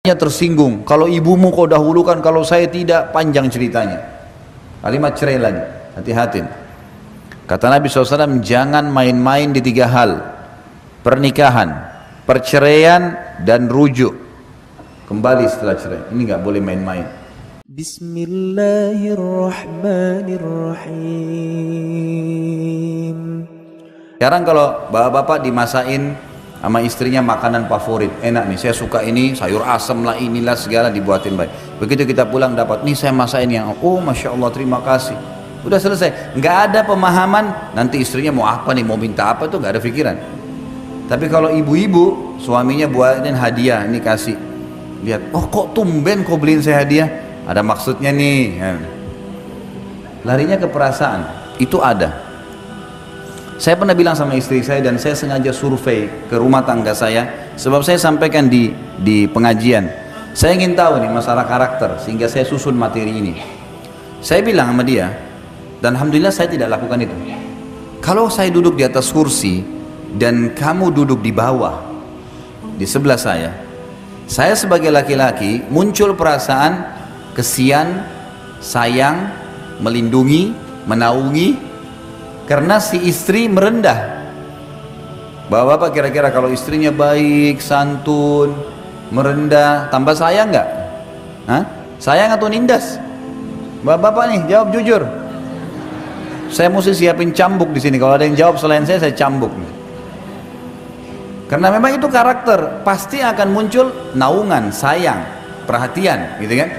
Tersinggung, kalau ibumu kau dahulukan, kalau saya tidak, panjang ceritanya. Kalimat cerai lagi, hati-hati. Kata Nabi SAW, jangan main-main di tiga hal. Pernikahan, perceraian, dan rujuk. Kembali setelah cerai. Ini nggak boleh main-main. Bismillahirrahmanirrahim. Sekarang kalau bapak-bapak dimasain sama istrinya makanan favorit. Enak nih saya suka ini sayur asam lah inilah segala dibuatin baik. Begitu kita pulang dapat nih saya masain yang oh masya Allah terima kasih. Udah selesai. Nggak ada pemahaman nanti istrinya mau apa nih mau minta apa tuh nggak ada pikiran. Tapi kalau ibu-ibu suaminya buatin hadiah ini kasih. Lihat oh kok tumben kok beliin saya hadiah? Ada maksudnya nih ya. larinya ke perasaan. Itu ada saya pernah bilang sama istri saya dan saya sengaja survei ke rumah tangga saya sebab saya sampaikan di di pengajian. Saya ingin tahu nih masalah karakter sehingga saya susun materi ini. Saya bilang sama dia dan alhamdulillah saya tidak lakukan itu. Kalau saya duduk di atas kursi dan kamu duduk di bawah di sebelah saya, saya sebagai laki-laki muncul perasaan kesian, sayang, melindungi, menaungi, karena si istri merendah. Bapak-bapak kira-kira kalau istrinya baik, santun, merendah, tambah sayang nggak? Hah? Sayang atau nindas? Bapak-bapak nih jawab jujur. Saya mesti siapin cambuk di sini. Kalau ada yang jawab selain saya, saya cambuk. Karena memang itu karakter, pasti akan muncul naungan, sayang, perhatian, gitu kan?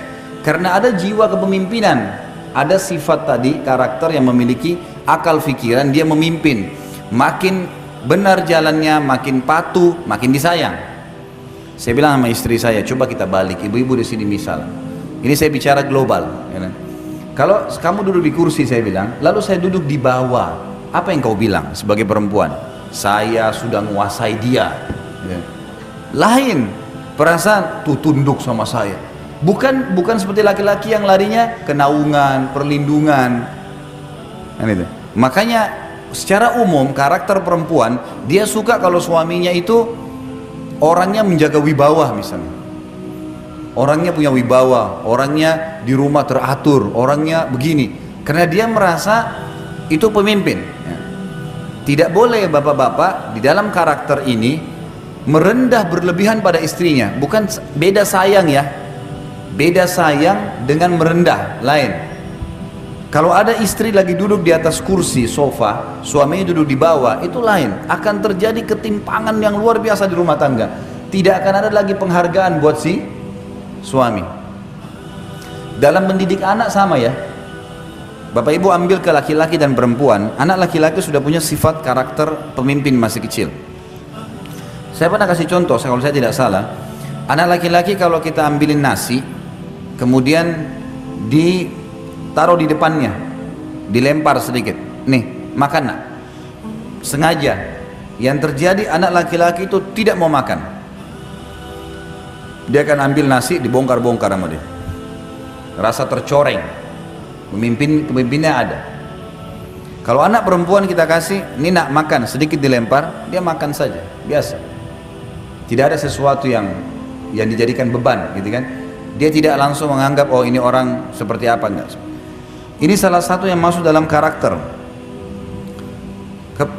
Karena ada jiwa kepemimpinan, ada sifat tadi karakter yang memiliki akal fikiran dia memimpin. Makin benar jalannya makin patuh makin disayang. Saya bilang sama istri saya coba kita balik ibu-ibu di sini misal. Ini saya bicara global ya kan? kalau kamu duduk di kursi saya bilang lalu saya duduk di bawah apa yang kau bilang sebagai perempuan? Saya sudah menguasai dia ya. lain perasaan tuh tunduk sama saya. Bukan bukan seperti laki-laki yang larinya kenaungan perlindungan kan makanya secara umum karakter perempuan dia suka kalau suaminya itu orangnya menjaga wibawa misalnya. Orangnya punya wibawa orangnya di rumah teratur orangnya begini. Karena dia merasa itu pemimpin. Ya. tidak boleh bapak-bapak di dalam karakter ini merendah berlebihan pada istrinya. Bukan beda sayang ya. Beda sayang dengan merendah lain kalau ada istri lagi duduk di atas kursi sofa suaminya duduk di bawah itu lain. Akan terjadi ketimpangan yang luar biasa di rumah tangga. Tidak akan ada lagi penghargaan buat si suami. Dalam mendidik anak sama ya. Bapak Ibu ambil ke laki-laki dan perempuan. Anak laki-laki sudah punya sifat karakter pemimpin masih kecil. Saya pernah kasih contoh kalau saya tidak salah. Anak laki-laki kalau kita ambilin nasi kemudian ditaruh di depannya. Dilempar sedikit. Nih makan nak? Sengaja. Yang terjadi anak laki-laki itu tidak mau makan. Dia akan ambil nasi dibongkar-bongkar sama dia. Rasa tercoreng. Pemimpin pemimpinnya ada. Kalau anak perempuan kita kasih ini nak makan sedikit dilempar dia makan saja. Biasa. Tidak ada sesuatu yang yang dijadikan beban gitu kan? Dia tidak langsung menganggap oh ini orang seperti apa enggak. Ini salah satu yang masuk dalam karakter.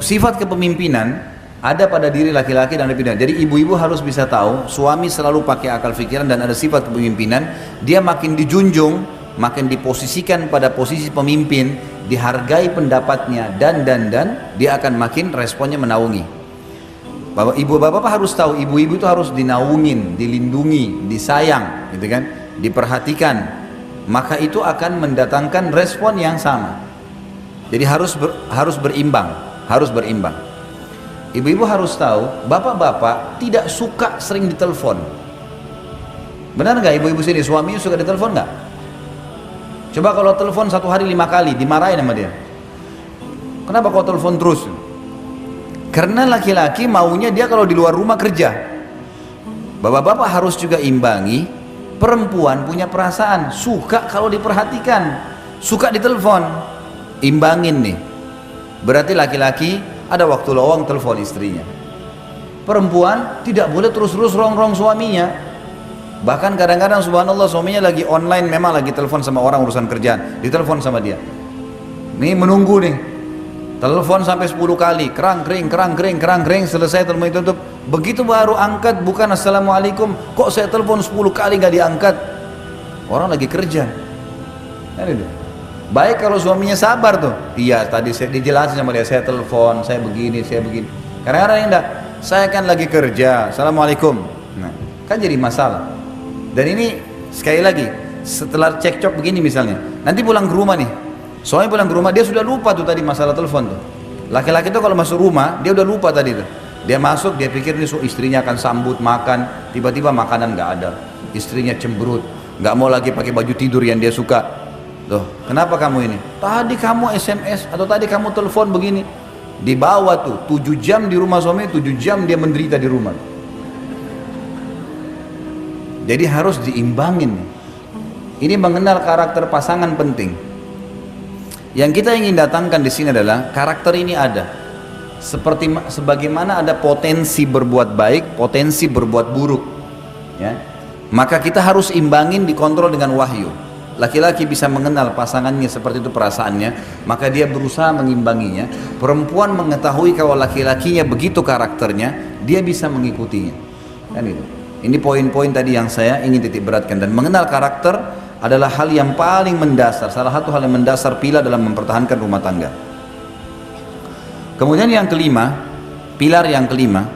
Sifat kepemimpinan ada pada diri laki-laki dan lebih Jadi ibu-ibu harus bisa tahu suami selalu pakai akal pikiran dan ada sifat kepemimpinan. Dia makin dijunjung, makin diposisikan pada posisi pemimpin, dihargai pendapatnya dan dan dan dia akan makin responnya menaungi. Bapak ibu bapak harus tahu ibu-ibu itu harus dinaungin, dilindungi, disayang, gitu kan, diperhatikan. Maka itu akan mendatangkan respon yang sama. Jadi harus ber, harus berimbang, harus berimbang. Ibu-ibu harus tahu, bapak-bapak tidak suka sering ditelepon. Benar nggak ibu-ibu sini suaminya suka ditelepon nggak? Coba kalau telepon satu hari lima kali dimarahin sama dia. Kenapa kau telepon terus? Karena laki-laki maunya dia kalau di luar rumah kerja. Bapak-bapak harus juga imbangi perempuan punya perasaan, suka kalau diperhatikan, suka ditelepon. Imbangin nih. Berarti laki-laki ada waktu lowong telepon istrinya. Perempuan tidak boleh terus-terus rong-rong suaminya. Bahkan kadang-kadang subhanallah suaminya lagi online memang lagi telepon sama orang urusan kerjaan, ditelepon sama dia. Nih menunggu nih. Telepon sampai 10 kali, kerang kering, kerang kering, kerang kering, selesai telepon itu tutup. Begitu baru angkat, bukan assalamualaikum, kok saya telepon 10 kali nggak diangkat? Orang lagi kerja. Kan. Baik kalau suaminya sabar tuh. Iya, tadi saya dijelasin sama dia, saya telepon, saya begini, saya begini. Kadang-kadang enggak, saya kan lagi kerja, assalamualaikum. Nah, kan jadi masalah. Dan ini sekali lagi setelah cekcok begini misalnya, nanti pulang ke rumah nih, soalnya pulang ke rumah dia sudah lupa tuh tadi masalah telepon tuh. Laki-laki tuh kalau masuk rumah dia udah lupa tadi tuh. Dia masuk dia pikir nih istrinya akan sambut makan, tiba-tiba makanan nggak ada, istrinya cemberut, nggak mau lagi pakai baju tidur yang dia suka. Tuh, kenapa kamu ini? Tadi kamu SMS atau tadi kamu telepon begini. Dibawa tuh, tujuh jam di rumah suami, tujuh jam dia menderita di rumah. Jadi harus diimbangin. Ini mengenal karakter pasangan penting. Yang kita ingin datangkan di sini adalah karakter ini ada. Seperti sebagaimana ada potensi berbuat baik, potensi berbuat buruk. Ya. Maka kita harus imbangin dikontrol dengan wahyu. Laki-laki bisa mengenal pasangannya seperti itu perasaannya, maka dia berusaha mengimbanginya. Perempuan mengetahui kalau laki-lakinya begitu karakternya, dia bisa mengikutinya. Kan itu. Ini poin-poin tadi yang saya ingin titik beratkan dan mengenal karakter adalah hal yang paling mendasar, salah satu hal yang mendasar pila dalam mempertahankan rumah tangga. Kemudian yang kelima, pilar yang kelima,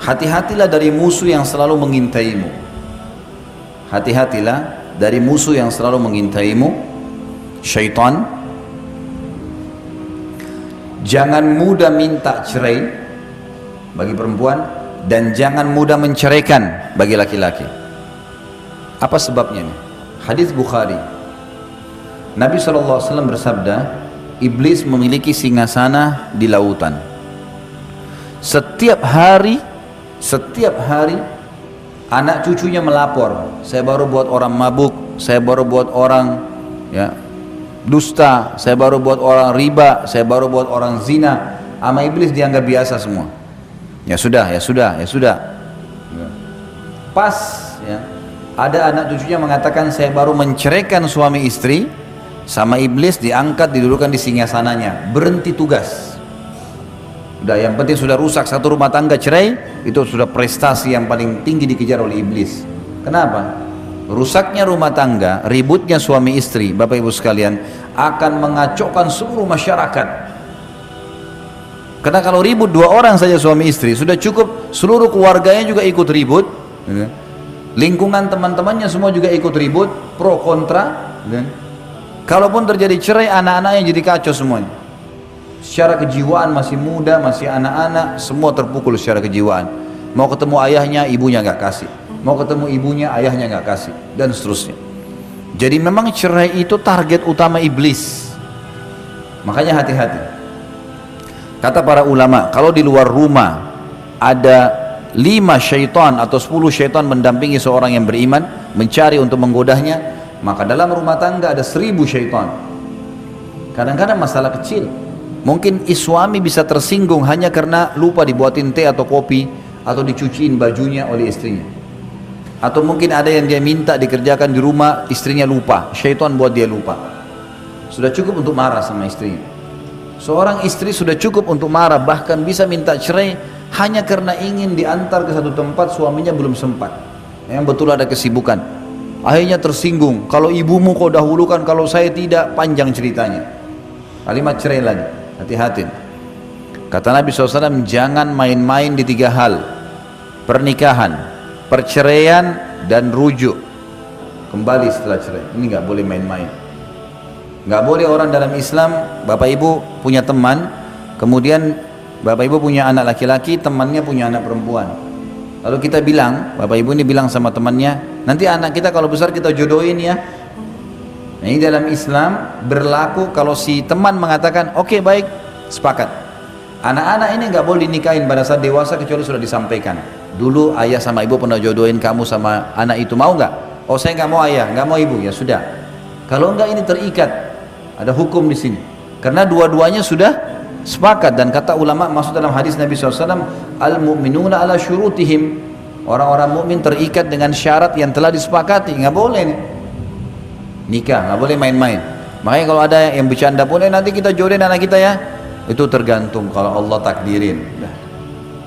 hati-hatilah dari musuh yang selalu mengintaimu. Hati-hatilah dari musuh yang selalu mengintaimu, syaitan. Jangan mudah minta cerai bagi perempuan, dan jangan mudah menceraikan bagi laki-laki. Apa sebabnya ini? Hadis Bukhari. Nabi SAW bersabda, iblis memiliki singgasana di lautan. Setiap hari, setiap hari anak cucunya melapor, saya baru buat orang mabuk, saya baru buat orang ya dusta, saya baru buat orang riba, saya baru buat orang zina. Ama iblis dianggap biasa semua. Ya sudah, ya sudah, ya sudah. Pas ya, ada anak cucunya mengatakan saya baru menceraikan suami istri sama iblis diangkat didudukan di singgasananya berhenti tugas udah yang penting sudah rusak satu rumah tangga cerai itu sudah prestasi yang paling tinggi dikejar oleh iblis kenapa rusaknya rumah tangga ributnya suami istri bapak ibu sekalian akan mengacaukan seluruh masyarakat karena kalau ribut dua orang saja suami istri sudah cukup seluruh keluarganya juga ikut ribut. Ya. Lingkungan teman-temannya semua juga ikut ribut, pro kontra. Ya. Kalaupun terjadi cerai anak-anaknya jadi kacau semuanya. Secara kejiwaan masih muda, masih anak-anak, semua terpukul secara kejiwaan. Mau ketemu ayahnya, ibunya nggak kasih. Mau ketemu ibunya, ayahnya nggak kasih, dan seterusnya. Jadi memang cerai itu target utama iblis. Makanya hati-hati. Kata para ulama, kalau di luar rumah ada lima syaitan atau sepuluh syaitan mendampingi seorang yang beriman mencari untuk menggodahnya, maka dalam rumah tangga ada seribu syaitan. Kadang-kadang masalah kecil. Mungkin suami bisa tersinggung hanya karena lupa dibuatin teh atau kopi atau dicuciin bajunya oleh istrinya. Atau mungkin ada yang dia minta dikerjakan di rumah, istrinya lupa. Syaitan buat dia lupa. Sudah cukup untuk marah sama istrinya. Seorang istri sudah cukup untuk marah, bahkan bisa minta cerai hanya karena ingin diantar ke satu tempat suaminya belum sempat. Yang betul ada kesibukan. Akhirnya tersinggung, kalau ibumu kau dahulukan, kalau saya tidak, panjang ceritanya. Kalimat cerai lagi, hati-hati. Kata Nabi SAW, jangan main-main di tiga hal. Pernikahan, perceraian, dan rujuk. Kembali setelah cerai. Ini nggak boleh main-main. Nggak boleh orang dalam Islam, bapak ibu punya teman, kemudian bapak ibu punya anak laki-laki, temannya punya anak perempuan. Lalu kita bilang, bapak ibu ini bilang sama temannya, nanti anak kita kalau besar kita jodohin ya. Nah, ini dalam Islam berlaku kalau si teman mengatakan, oke okay, baik, sepakat. Anak-anak ini nggak boleh dinikahin pada saat dewasa kecuali sudah disampaikan. Dulu ayah sama ibu pernah jodohin kamu sama anak itu mau nggak? Oh saya nggak mau ayah, nggak mau ibu ya sudah. Kalau enggak ini terikat ada hukum di sini. Karena dua-duanya sudah sepakat dan kata ulama masuk dalam hadis Nabi SAW al mu'minuna ala syurutihim Orang-orang mukmin terikat dengan syarat yang telah disepakati, nggak boleh nih. Nikah nggak boleh main-main. Makanya kalau ada yang bercanda boleh nanti kita jodohin anak kita ya. Itu tergantung kalau Allah takdirin.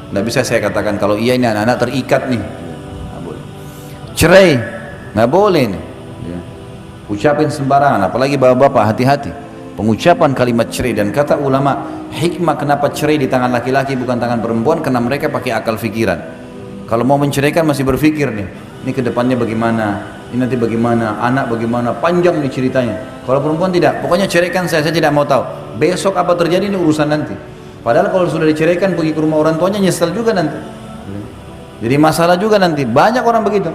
Nggak bisa saya katakan kalau iya ini anak-anak terikat nih. Nggak boleh. Cerai nggak boleh nih. Ya. Ucapin sembarangan, apalagi bapak-bapak hati-hati. Pengucapan kalimat cerai dan kata ulama hikmah kenapa cerai di tangan laki-laki bukan tangan perempuan karena mereka pakai akal pikiran. Kalau mau menceraikan masih berpikir nih, ini ke depannya bagaimana, ini nanti bagaimana, anak bagaimana, panjang nih ceritanya. Kalau perempuan tidak, pokoknya ceraikan saya, saya tidak mau tahu. Besok apa terjadi ini urusan nanti. Padahal kalau sudah diceraikan pergi ke rumah orang tuanya nyesel juga nanti. Jadi masalah juga nanti. Banyak orang begitu.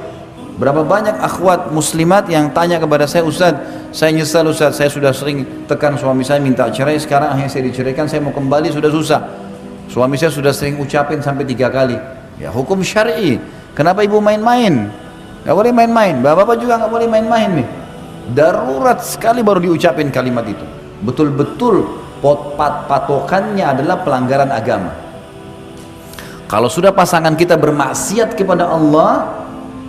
Berapa banyak akhwat muslimat yang tanya kepada saya, Ustaz, saya nyesal Ustaz, saya sudah sering tekan suami saya minta cerai, sekarang akhirnya saya diceraikan, saya mau kembali sudah susah. Suami saya sudah sering ucapin sampai tiga kali. Ya hukum syar'i. Kenapa ibu main-main? Gak boleh main-main. Bapak-bapak juga gak boleh main-main nih. Darurat sekali baru diucapin kalimat itu. Betul-betul pot pat patokannya adalah pelanggaran agama. Kalau sudah pasangan kita bermaksiat kepada Allah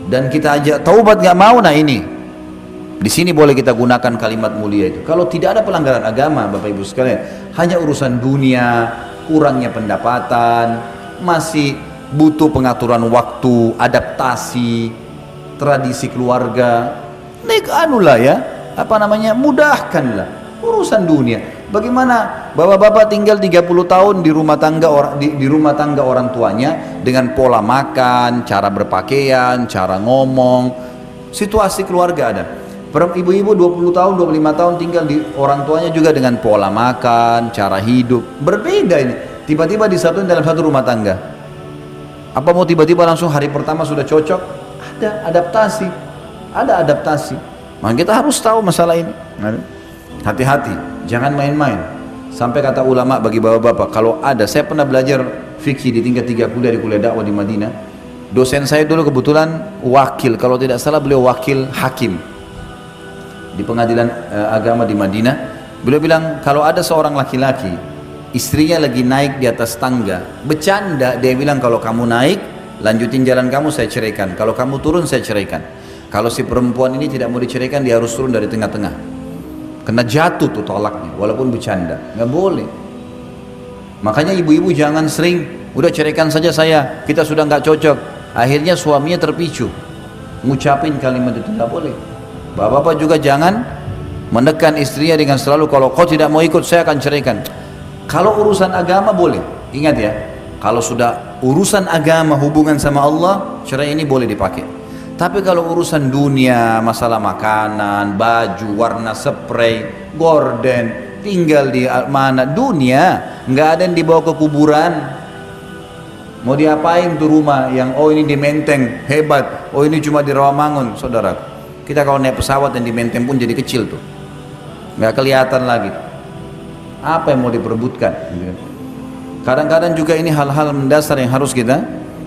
dan kita ajak taubat gak mau, nah ini di sini boleh kita gunakan kalimat mulia itu. Kalau tidak ada pelanggaran agama, Bapak Ibu sekalian, hanya urusan dunia, kurangnya pendapatan, masih butuh pengaturan waktu, adaptasi, tradisi keluarga. Nek anulah ya, apa namanya? Mudahkanlah urusan dunia. Bagaimana bapak-bapak tinggal 30 tahun di rumah tangga orang di, di rumah tangga orang tuanya dengan pola makan, cara berpakaian, cara ngomong, situasi keluarga ada. Ibu-ibu 20 tahun, 25 tahun tinggal di orang tuanya juga dengan pola makan, cara hidup. Berbeda ini. Tiba-tiba disatuin dalam satu rumah tangga apa mau tiba-tiba langsung hari pertama sudah cocok? Ada adaptasi. Ada adaptasi. Maka kita harus tahu masalah ini. Hati-hati, jangan main-main. Sampai kata ulama bagi bapak-bapak, kalau ada, saya pernah belajar fikih di tingkat tiga kuliah di kuliah dakwah di Madinah. Dosen saya dulu kebetulan wakil, kalau tidak salah beliau wakil hakim di pengadilan uh, agama di Madinah. Beliau bilang kalau ada seorang laki-laki istrinya lagi naik di atas tangga bercanda dia bilang kalau kamu naik lanjutin jalan kamu saya ceraikan kalau kamu turun saya ceraikan kalau si perempuan ini tidak mau diceraikan dia harus turun dari tengah-tengah kena jatuh tuh tolaknya walaupun bercanda. Nggak boleh. Makanya ibu-ibu jangan sering udah ceraikan saja saya kita sudah nggak cocok. Akhirnya suaminya terpicu. Ngucapin kalimat itu nggak boleh. Bapak-bapak juga jangan menekan istrinya dengan selalu kalau kau tidak mau ikut saya akan ceraikan. Kalau urusan agama boleh, ingat ya, kalau sudah urusan agama hubungan sama Allah, cerai ini boleh dipakai. Tapi kalau urusan dunia, masalah makanan, baju, warna spray, gorden, tinggal di mana dunia, nggak ada yang dibawa ke kuburan. Mau diapain tuh rumah yang oh ini di Menteng hebat, oh ini cuma di Rawamangun, saudara. Kita kalau naik pesawat yang di Menteng pun jadi kecil tuh, nggak kelihatan lagi. Apa yang mau diperebutkan? Kadang-kadang juga ini hal-hal mendasar yang harus kita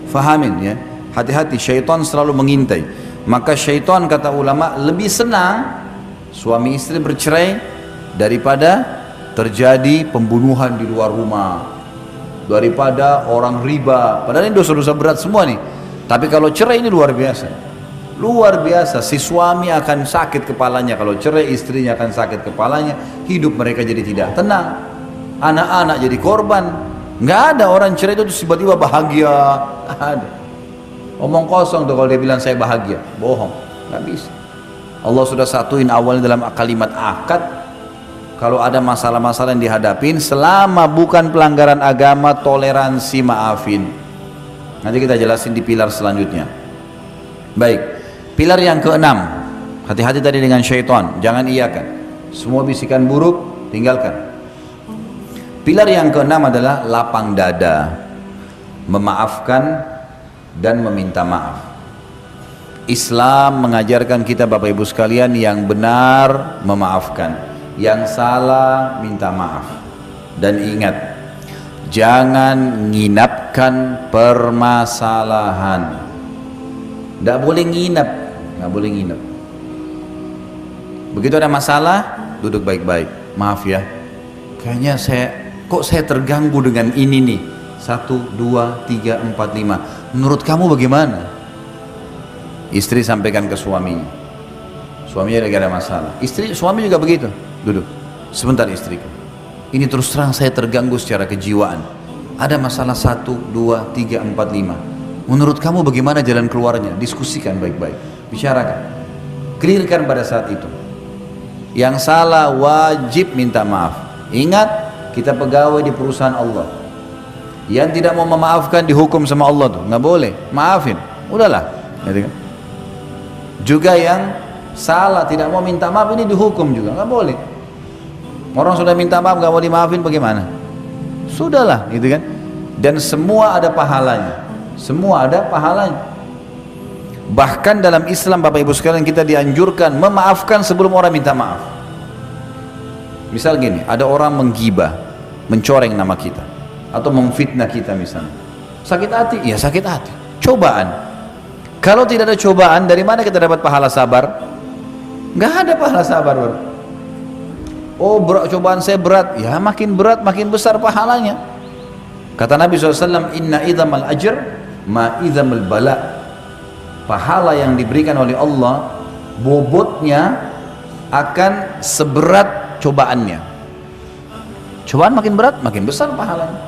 fahamin ya hati-hati syaitan selalu mengintai maka syaitan kata ulama lebih senang suami istri bercerai daripada terjadi pembunuhan di luar rumah daripada orang riba padahal ini dosa-dosa berat semua nih tapi kalau cerai ini luar biasa Luar biasa, si suami akan sakit kepalanya kalau cerai, istrinya akan sakit kepalanya, hidup mereka jadi tidak tenang. Anak-anak jadi korban. Nggak ada orang cerai itu tiba-tiba bahagia. Ada. Omong kosong tuh kalau dia bilang saya bahagia, bohong, nggak bisa. Allah sudah satuin awalnya dalam kalimat akad. Kalau ada masalah-masalah yang dihadapin, selama bukan pelanggaran agama, toleransi maafin. Nanti kita jelasin di pilar selanjutnya. Baik. Pilar yang keenam, hati-hati tadi dengan syaitan, jangan iakan. Semua bisikan buruk, tinggalkan. Pilar yang keenam adalah lapang dada, memaafkan dan meminta maaf. Islam mengajarkan kita Bapak Ibu sekalian yang benar memaafkan, yang salah minta maaf. Dan ingat, jangan nginapkan permasalahan. Tidak boleh nginap nggak boleh nginep begitu ada masalah duduk baik-baik maaf ya kayaknya saya kok saya terganggu dengan ini nih satu dua tiga empat lima menurut kamu bagaimana Istri sampaikan ke suaminya. Suaminya lagi ada masalah. Istri, suami juga begitu. Duduk. Sebentar istriku. Ini terus terang saya terganggu secara kejiwaan. Ada masalah satu, dua, tiga, empat, lima. Menurut kamu bagaimana jalan keluarnya? Diskusikan baik-baik. Bicarakan. Clearkan pada saat itu. Yang salah wajib minta maaf. Ingat, kita pegawai di perusahaan Allah. Yang tidak mau memaafkan dihukum sama Allah tuh. Nggak boleh. Maafin. Udahlah. Gitu kan? Juga yang salah tidak mau minta maaf ini dihukum juga. Nggak boleh. Orang sudah minta maaf nggak mau dimaafin bagaimana? Sudahlah, gitu kan? Dan semua ada pahalanya. Semua ada pahalanya. Bahkan dalam Islam Bapak Ibu sekalian kita dianjurkan memaafkan sebelum orang minta maaf. Misal gini, ada orang menggibah, mencoreng nama kita atau memfitnah kita misalnya. Sakit hati? Ya sakit hati. Cobaan. Kalau tidak ada cobaan, dari mana kita dapat pahala sabar? Gak ada pahala sabar. Bro. Oh berat, cobaan saya berat. Ya makin berat, makin besar pahalanya. Kata Nabi SAW, Inna idhamal ajr ma idhamal bala' pahala yang diberikan oleh Allah bobotnya akan seberat cobaannya cobaan makin berat makin besar pahalanya